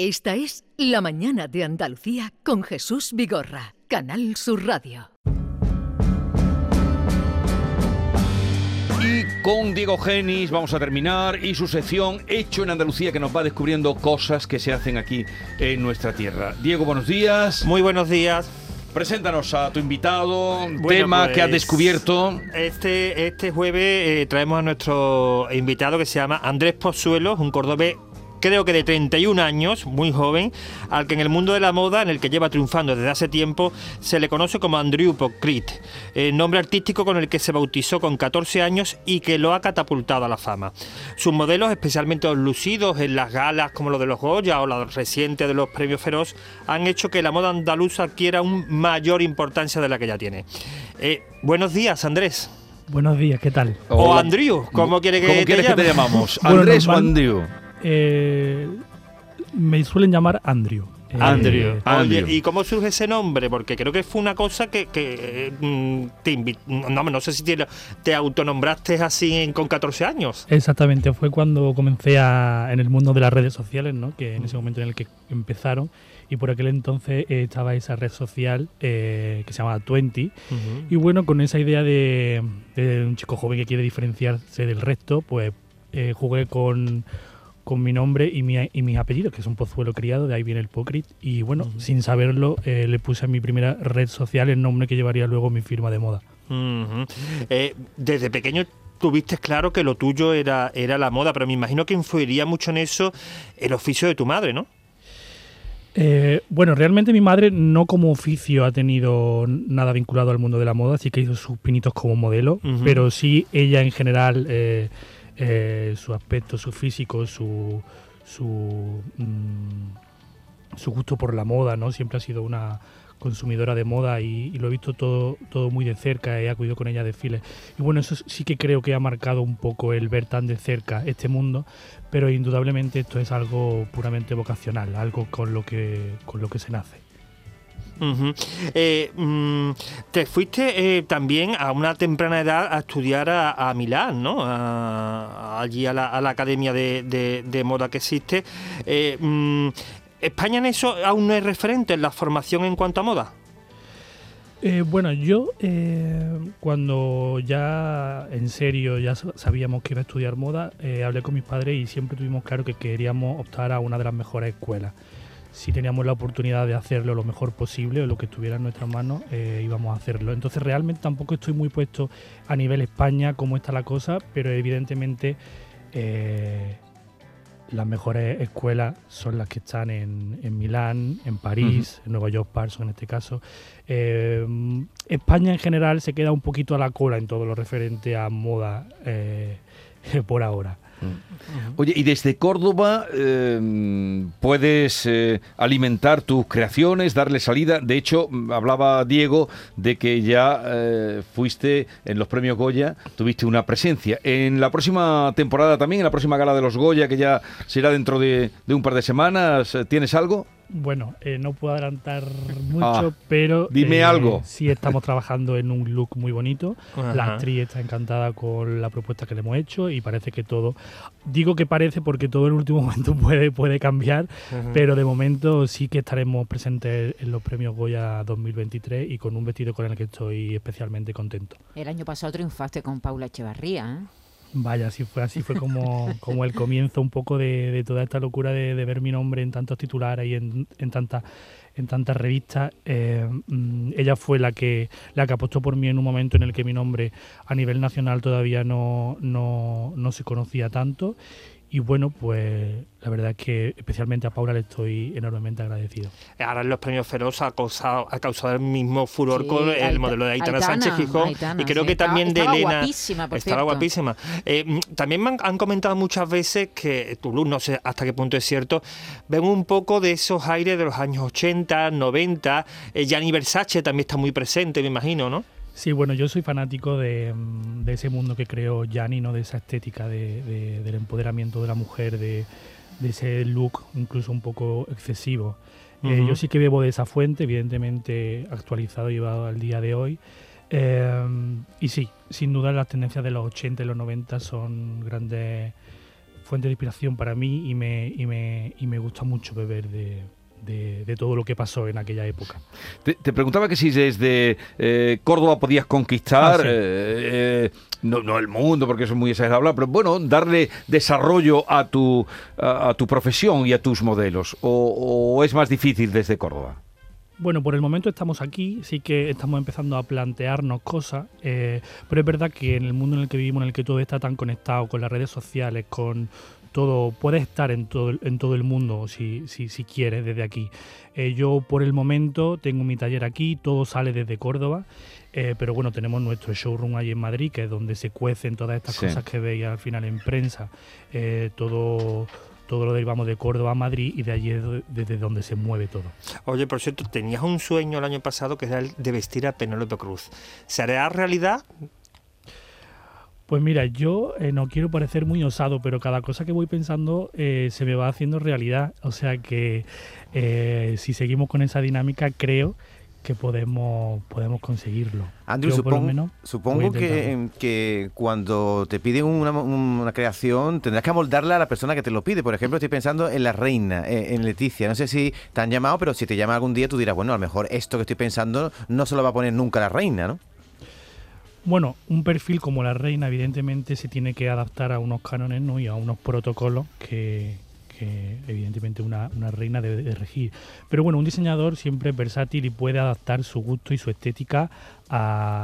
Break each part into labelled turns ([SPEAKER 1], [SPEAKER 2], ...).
[SPEAKER 1] Esta es La Mañana de Andalucía con Jesús Vigorra, Canal Sur Radio.
[SPEAKER 2] Y con Diego Genis vamos a terminar y su sección Hecho en Andalucía que nos va descubriendo cosas que se hacen aquí en nuestra tierra. Diego, buenos días.
[SPEAKER 3] Muy buenos días.
[SPEAKER 2] Preséntanos a tu invitado,
[SPEAKER 3] Bueno,
[SPEAKER 2] tema que has
[SPEAKER 3] pues,
[SPEAKER 2] descubierto.
[SPEAKER 3] Este, este jueves eh, traemos a nuestro invitado que se llama Andrés Pozuelos, un cordobés creo que de 31 años, muy joven, al que en el mundo de la moda, en el que lleva triunfando desde hace tiempo, se le conoce como Andrew Pocrit, eh, nombre artístico con el que se bautizó con 14 años y que lo ha catapultado a la fama. Sus modelos, especialmente los lucidos en las galas como los de los Goya o la reciente de los premios Feroz, han hecho que la moda andaluza adquiera un mayor importancia de la que ya tiene. Eh, buenos días, Andrés.
[SPEAKER 4] Buenos días, ¿qué tal?
[SPEAKER 3] O. Andrew, ¿cómo quiere que
[SPEAKER 2] ¿Cómo
[SPEAKER 3] te
[SPEAKER 2] quieres que te llamamos?
[SPEAKER 4] Bueno,
[SPEAKER 2] ¿Andrés o
[SPEAKER 4] normal-
[SPEAKER 2] Andrew?
[SPEAKER 4] Eh, me suelen llamar Andrew. Eh,
[SPEAKER 2] Andrew.
[SPEAKER 3] Oye,
[SPEAKER 2] Andrew.
[SPEAKER 3] ¿y cómo surge ese nombre? Porque creo que fue una cosa que, que, eh, mm, te invi- no, no sé si te, te autonombraste así en- con 14 años.
[SPEAKER 4] Exactamente, fue cuando comencé a- en el mundo de las redes sociales, ¿no? que en ese momento en el que empezaron, y por aquel entonces eh, estaba esa red social eh, que se llamaba Twenty, y bueno, con esa idea de, de un chico joven que quiere diferenciarse del resto, pues eh, jugué con, con mi nombre y, mi, y mis apellidos, que es un pozuelo criado, de ahí viene el Pocrit. Y bueno, sin saberlo, eh, le puse a mi primera red social el nombre que llevaría luego mi firma de moda.
[SPEAKER 3] Eh, desde pequeño tuviste claro que lo tuyo era, era la moda, pero me imagino que influiría mucho en eso el oficio de tu madre, ¿no?
[SPEAKER 4] Eh, bueno, realmente mi madre no como oficio ha tenido nada vinculado al mundo de la moda, sí que hizo sus pinitos como modelo, pero sí ella en general, eh, su aspecto, su físico, su, su, mm, su gusto por la moda, ¿no? Siempre ha sido una consumidora de moda y, y lo he visto todo, todo muy de cerca, he acudido con ella a desfiles. Y bueno, eso sí que creo que ha marcado un poco el ver tan de cerca este mundo, pero indudablemente esto es algo puramente vocacional, algo con lo que, con lo que se nace.
[SPEAKER 3] Mm, te fuiste eh, también a una temprana edad a estudiar a, Milán, ¿no? Allí a la, academia de, moda que existe. Eh, mm, ¿España en eso aún no es referente en la formación en cuanto a moda?
[SPEAKER 4] Eh, bueno, yo eh, cuando ya en serio ya sa- sabíamos que iba a estudiar moda, hablé con mis padres y siempre tuvimos claro que queríamos optar a una de las mejores escuelas. Si teníamos la oportunidad de hacerlo lo mejor posible o lo que estuviera en nuestras manos, eh, íbamos a hacerlo. Entonces realmente tampoco estoy muy puesto a nivel España cómo está la cosa, pero evidentemente eh, las mejores escuelas son las que están en, en Milán, en París, en Nueva York, Parsons en este caso. Eh, España en general se queda un poquito a la cola en todo lo referente a moda por ahora.
[SPEAKER 2] Oye, y desde Córdoba eh, puedes eh, alimentar tus creaciones, darle salida. De hecho, mm, hablaba Diego de que ya eh, fuiste en los premios Goya, tuviste una presencia. En la próxima temporada también, en la próxima gala de los Goya, que ya será dentro de, de un par de semanas, eh, ¿tienes algo?
[SPEAKER 4] Bueno, eh, no puedo adelantar mucho,
[SPEAKER 2] Ah,
[SPEAKER 4] pero
[SPEAKER 2] dime
[SPEAKER 4] eh,
[SPEAKER 2] algo.
[SPEAKER 4] Sí estamos trabajando en un look muy bonito. La actriz está encantada con la propuesta que le hemos hecho y parece que todo, digo que parece porque todo en el último momento puede, puede cambiar, pero de momento sí que estaremos presentes en los premios Goya 2023 y con un vestido con el que estoy especialmente contento.
[SPEAKER 5] El año pasado triunfaste con Paula Echevarría, ¿eh?
[SPEAKER 4] Vaya, así fue, así fue como, como el comienzo un poco de, de toda esta locura de, de ver mi nombre en tantos titulares y en, en tantas en tantas revistas. Eh, mm, ella fue la que la que apostó por mí en un momento en el que mi nombre a nivel nacional todavía no, no, no se conocía tanto. Y bueno, pues la verdad es que especialmente a Paula le estoy enormemente agradecido.
[SPEAKER 3] Ahora en los premios Feroz ha causado, ha causado el mismo furor
[SPEAKER 5] Sí,
[SPEAKER 3] con el
[SPEAKER 5] Aita-
[SPEAKER 3] modelo de Aitana,
[SPEAKER 5] Aitana,
[SPEAKER 3] Sánchez Gijón
[SPEAKER 5] Aitana,
[SPEAKER 3] y creo
[SPEAKER 5] sí,
[SPEAKER 3] que
[SPEAKER 5] estaba-
[SPEAKER 3] también de
[SPEAKER 5] estaba
[SPEAKER 3] Elena.
[SPEAKER 5] guapísima, por
[SPEAKER 3] estaba
[SPEAKER 5] cierto.
[SPEAKER 3] guapísima. Eh, mm, también me han, han comentado muchas veces que Toulouse, no sé hasta qué punto es cierto, ven un poco de esos aires de los años 80, 90. Eh, Gianni Versace también está muy presente, me imagino, ¿no?
[SPEAKER 4] Sí, bueno, yo soy fanático de, mm, de ese mundo que creó Gianni, ¿no? de esa estética de- de- del empoderamiento de la mujer, de, ese look incluso un poco excesivo. Eh, yo sí que bebo de esa fuente, evidentemente actualizado y llevado al día de hoy. Eh, y sí, sin duda las tendencias de los 80 y los 90 son grandes fuente de inspiración para mí y me, y me, y me gusta mucho beber de, de, de todo lo que pasó en aquella época.
[SPEAKER 2] Te, te preguntaba que si desde eh, Córdoba podías conquistar,
[SPEAKER 4] Ah, sí.
[SPEAKER 2] eh, eh, no, no el mundo, porque eso es muy exagerado, pero bueno, darle desarrollo a tu, a, a tu profesión y a tus modelos. O, o es más difícil desde Córdoba?
[SPEAKER 4] Bueno, por el momento estamos aquí, sí que estamos empezando a plantearnos cosas, pero es verdad que en el mundo en el que vivimos, en el que todo está tan conectado con las redes sociales, con todo, puedes estar en todo, el- en todo el mundo si, si, si quieres desde aquí. Eh, yo por el momento tengo mi taller aquí, todo sale desde Córdoba, eh, pero bueno, tenemos nuestro showroom ahí en Madrid, que es donde se cuecen todas estas
[SPEAKER 2] Sí.
[SPEAKER 4] cosas que veis al final en prensa, eh, todo... Todo lo derivamos de Córdoba a Madrid y de allí desde donde se mueve todo.
[SPEAKER 3] Oye, por cierto, tenías un sueño el año pasado que era el de vestir a Penélope Cruz. ¿Se hará realidad?
[SPEAKER 4] Pues mira, yo eh, no quiero parecer muy osado, pero cada cosa que voy pensando eh, se me va haciendo realidad. O sea que eh, si seguimos con esa dinámica, creo que podemos, podemos conseguirlo.
[SPEAKER 6] Andrew,
[SPEAKER 4] Yo,
[SPEAKER 6] supongo,
[SPEAKER 4] menos,
[SPEAKER 6] supongo que, cuando te piden una, una creación tendrás que amoldarla a la persona que te lo pide. Por ejemplo, estoy pensando en la reina, en Leticia. No sé si te han llamado, pero si te llama algún día tú dirás, bueno, a lo mejor esto que estoy pensando no se lo va a poner nunca la reina, ¿no?
[SPEAKER 4] Bueno, un perfil como la reina evidentemente se tiene que adaptar a unos cánones ¿no? y a unos protocolos que, evidentemente una, reina debe de regir. Pero bueno, un diseñador siempre es versátil y puede adaptar su gusto y su estética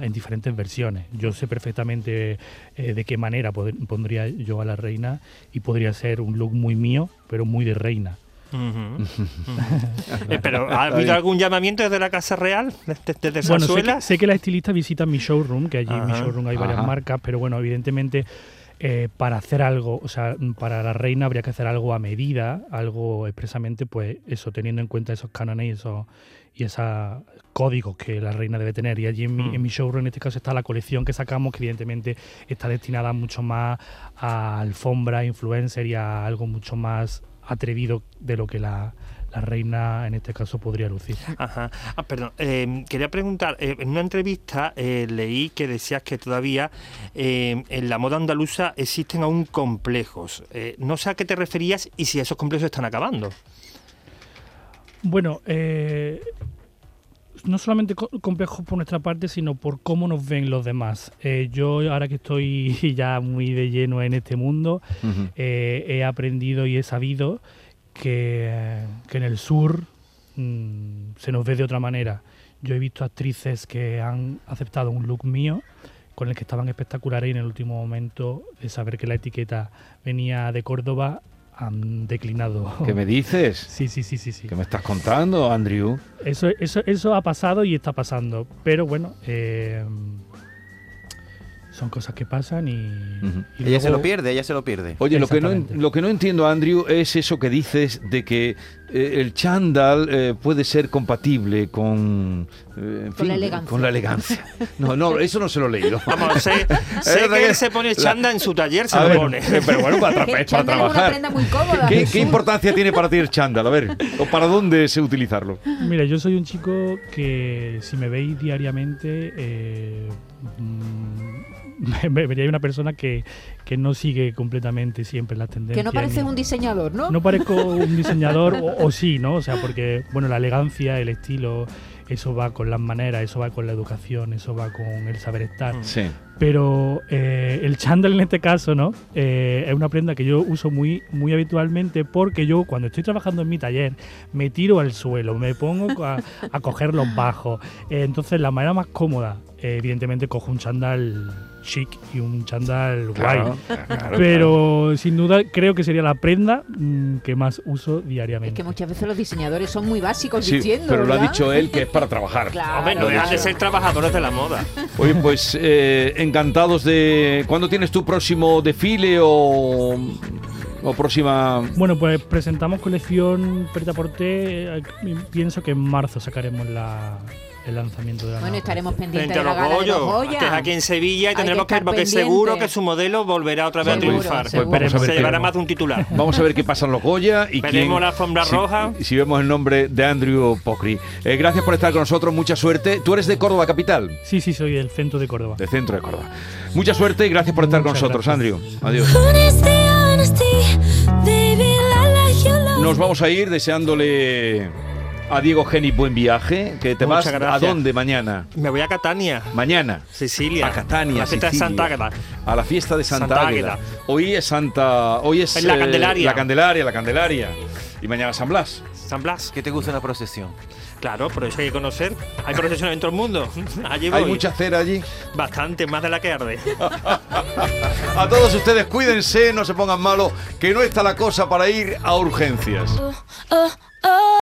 [SPEAKER 4] en diferentes versiones. Yo sé perfectamente eh, de qué manera pondría yo a la reina y podría ser un look muy mío, pero muy de reina.
[SPEAKER 3] Eh, pero ¿ha habido algún llamamiento desde la Casa Real? ¿Desde, desde
[SPEAKER 4] Bueno, sé que, sé que las estilistas visitan mi showroom, que allí en mi showroom hay varias
[SPEAKER 2] ajá.
[SPEAKER 4] marcas, pero bueno, evidentemente eh, para hacer algo, o sea, para la reina habría que hacer algo a medida, algo expresamente, pues eso, teniendo en cuenta esos cánones y esos y esos códigos que la reina debe tener. Y allí en mi,
[SPEAKER 3] Mm.
[SPEAKER 4] en mi showroom, en este caso, está la colección que sacamos, que evidentemente está destinada mucho más a alfombra, influencer y a algo mucho más atrevido de lo que la, la reina, en este caso, podría lucir.
[SPEAKER 3] Ajá. Ah, perdón. eh, quería preguntar, eh, en una entrevista eh, leí que decías que todavía en la moda andaluza existen aún complejos. No sé a qué te referías y si esos complejos están acabando.
[SPEAKER 4] Bueno, eh, no solamente co- complejos por nuestra parte, sino por cómo nos ven los demás. Eh, yo ahora que estoy ya muy de lleno en este mundo, eh, he aprendido y he sabido que, que en el sur mm, se nos ve de otra manera. Yo he visto actrices que han aceptado un look mío con el que estaban espectaculares y en el último momento de saber que la etiqueta venía de Córdoba han declinado.
[SPEAKER 2] ¿Qué me dices?
[SPEAKER 4] Sí, sí, sí, sí, sí.
[SPEAKER 2] ¿Qué me estás contando, Andrew?
[SPEAKER 4] Eso, eso, eso ha pasado y está pasando. Pero bueno, eh, son cosas que pasan y.
[SPEAKER 6] Ella se lo pierde, ella se lo pierde.
[SPEAKER 2] Oye, lo que, no, lo que no entiendo, Andrew, es eso que dices de que eh, el chándal eh, puede ser compatible con... eh, en
[SPEAKER 5] Con la elegancia.
[SPEAKER 2] Con la elegancia. No, no, eso no se lo he leído.
[SPEAKER 3] Vamos, sé, que él se pone chanda en su taller, se
[SPEAKER 2] A
[SPEAKER 3] lo
[SPEAKER 2] ver,
[SPEAKER 3] pone.
[SPEAKER 2] pero bueno, para, para
[SPEAKER 5] Chándal es una
[SPEAKER 2] trabajar.
[SPEAKER 5] prenda muy cómoda.
[SPEAKER 2] ¿Qué, importancia tiene para ti el chándal? A ver, ¿o para dónde sé utilizarlo?
[SPEAKER 4] Mira, yo soy un chico que si me veis diariamente. eh, me veríais una persona que, que no sigue completamente siempre las tendencias.
[SPEAKER 5] Que no pareces un diseñador, ¿no?
[SPEAKER 4] No parezco un diseñador, o, o sí, ¿no? O sea, porque, bueno, la elegancia, el estilo, eso va con las maneras, eso va con la educación, eso va con el saber estar.
[SPEAKER 2] Sí.
[SPEAKER 4] Pero eh, el chándal en este caso, ¿no? Eh, es una prenda que yo uso muy, muy habitualmente porque yo cuando estoy trabajando en mi taller me tiro al suelo, me pongo a, a coger los bajos. Eh, entonces la manera más cómoda, eh, evidentemente cojo un chándal chic y un chándal
[SPEAKER 2] Claro,
[SPEAKER 4] guay.
[SPEAKER 2] claro,
[SPEAKER 4] Pero sin duda creo que sería la prenda mm, que más uso
[SPEAKER 5] Es
[SPEAKER 4] diariamente.
[SPEAKER 5] que muchas veces los diseñadores son muy básicos
[SPEAKER 2] Sí,
[SPEAKER 5] diciendo.
[SPEAKER 2] pero lo ha
[SPEAKER 5] ¿verdad?
[SPEAKER 2] dicho él que es para trabajar.
[SPEAKER 5] Claro.
[SPEAKER 3] Hombre, no dejan de ser trabajadores de la moda.
[SPEAKER 2] Oye, pues eh, encantados de... ¿Cuándo tienes tu próximo desfile o, próxima...
[SPEAKER 4] Bueno, pues presentamos colección Preta Porté. eh, Pienso que en marzo sacaremos la, el lanzamiento de la
[SPEAKER 5] Bueno, estaremos pendientes de la
[SPEAKER 3] los
[SPEAKER 5] gala de los Goya.
[SPEAKER 3] que es aquí en Sevilla y
[SPEAKER 5] que
[SPEAKER 3] tendremos que,
[SPEAKER 5] estar
[SPEAKER 3] porque
[SPEAKER 5] pendiente.
[SPEAKER 3] seguro que su modelo volverá otra vez a triunfar.
[SPEAKER 2] Pues vamos a ver
[SPEAKER 3] Se llevará más de un titular.
[SPEAKER 2] Vamos a ver qué pasa en los Goya y
[SPEAKER 3] Veremos
[SPEAKER 2] quién-
[SPEAKER 3] la alfombra
[SPEAKER 2] si-
[SPEAKER 3] roja.
[SPEAKER 2] Si, vemos el nombre de Andrew Pocri. Eh, gracias por estar con nosotros, mucha suerte. Tú eres de Córdoba capital,
[SPEAKER 4] Sí, sí, soy del centro de Córdoba.
[SPEAKER 2] del centro de Córdoba. Mucha suerte y gracias por estar con nosotros,
[SPEAKER 4] gracias.
[SPEAKER 2] Andrew. Adiós.
[SPEAKER 7] Love
[SPEAKER 2] Nos vamos a ir deseándole a Diego Geni buen viaje. Que te
[SPEAKER 3] Muchas
[SPEAKER 2] vas a dónde mañana.
[SPEAKER 3] Me voy a Catania,
[SPEAKER 2] Mañana.
[SPEAKER 3] Sicilia.
[SPEAKER 2] A Catania,
[SPEAKER 3] La fiesta de. Santa Águeda.
[SPEAKER 2] A la fiesta de Santa,
[SPEAKER 3] Santa
[SPEAKER 2] Águeda.
[SPEAKER 3] Águeda.
[SPEAKER 2] Hoy es Santa. Hoy es.
[SPEAKER 3] Es la
[SPEAKER 2] eh,
[SPEAKER 3] Candelaria.
[SPEAKER 2] La Candelaria, la Candelaria. Y mañana San Blas.
[SPEAKER 3] San Blas.
[SPEAKER 6] ¿Qué te gusta una procesión?
[SPEAKER 3] Claro, pero eso hay que conocer. Hay procesiones en todo el mundo. Allí voy.
[SPEAKER 2] Hay mucha cera allí.
[SPEAKER 3] Bastante, más de la que arde.
[SPEAKER 2] A todos ustedes, cuídense, no se pongan malos, que no está la cosa para ir a urgencias.
[SPEAKER 7] oh,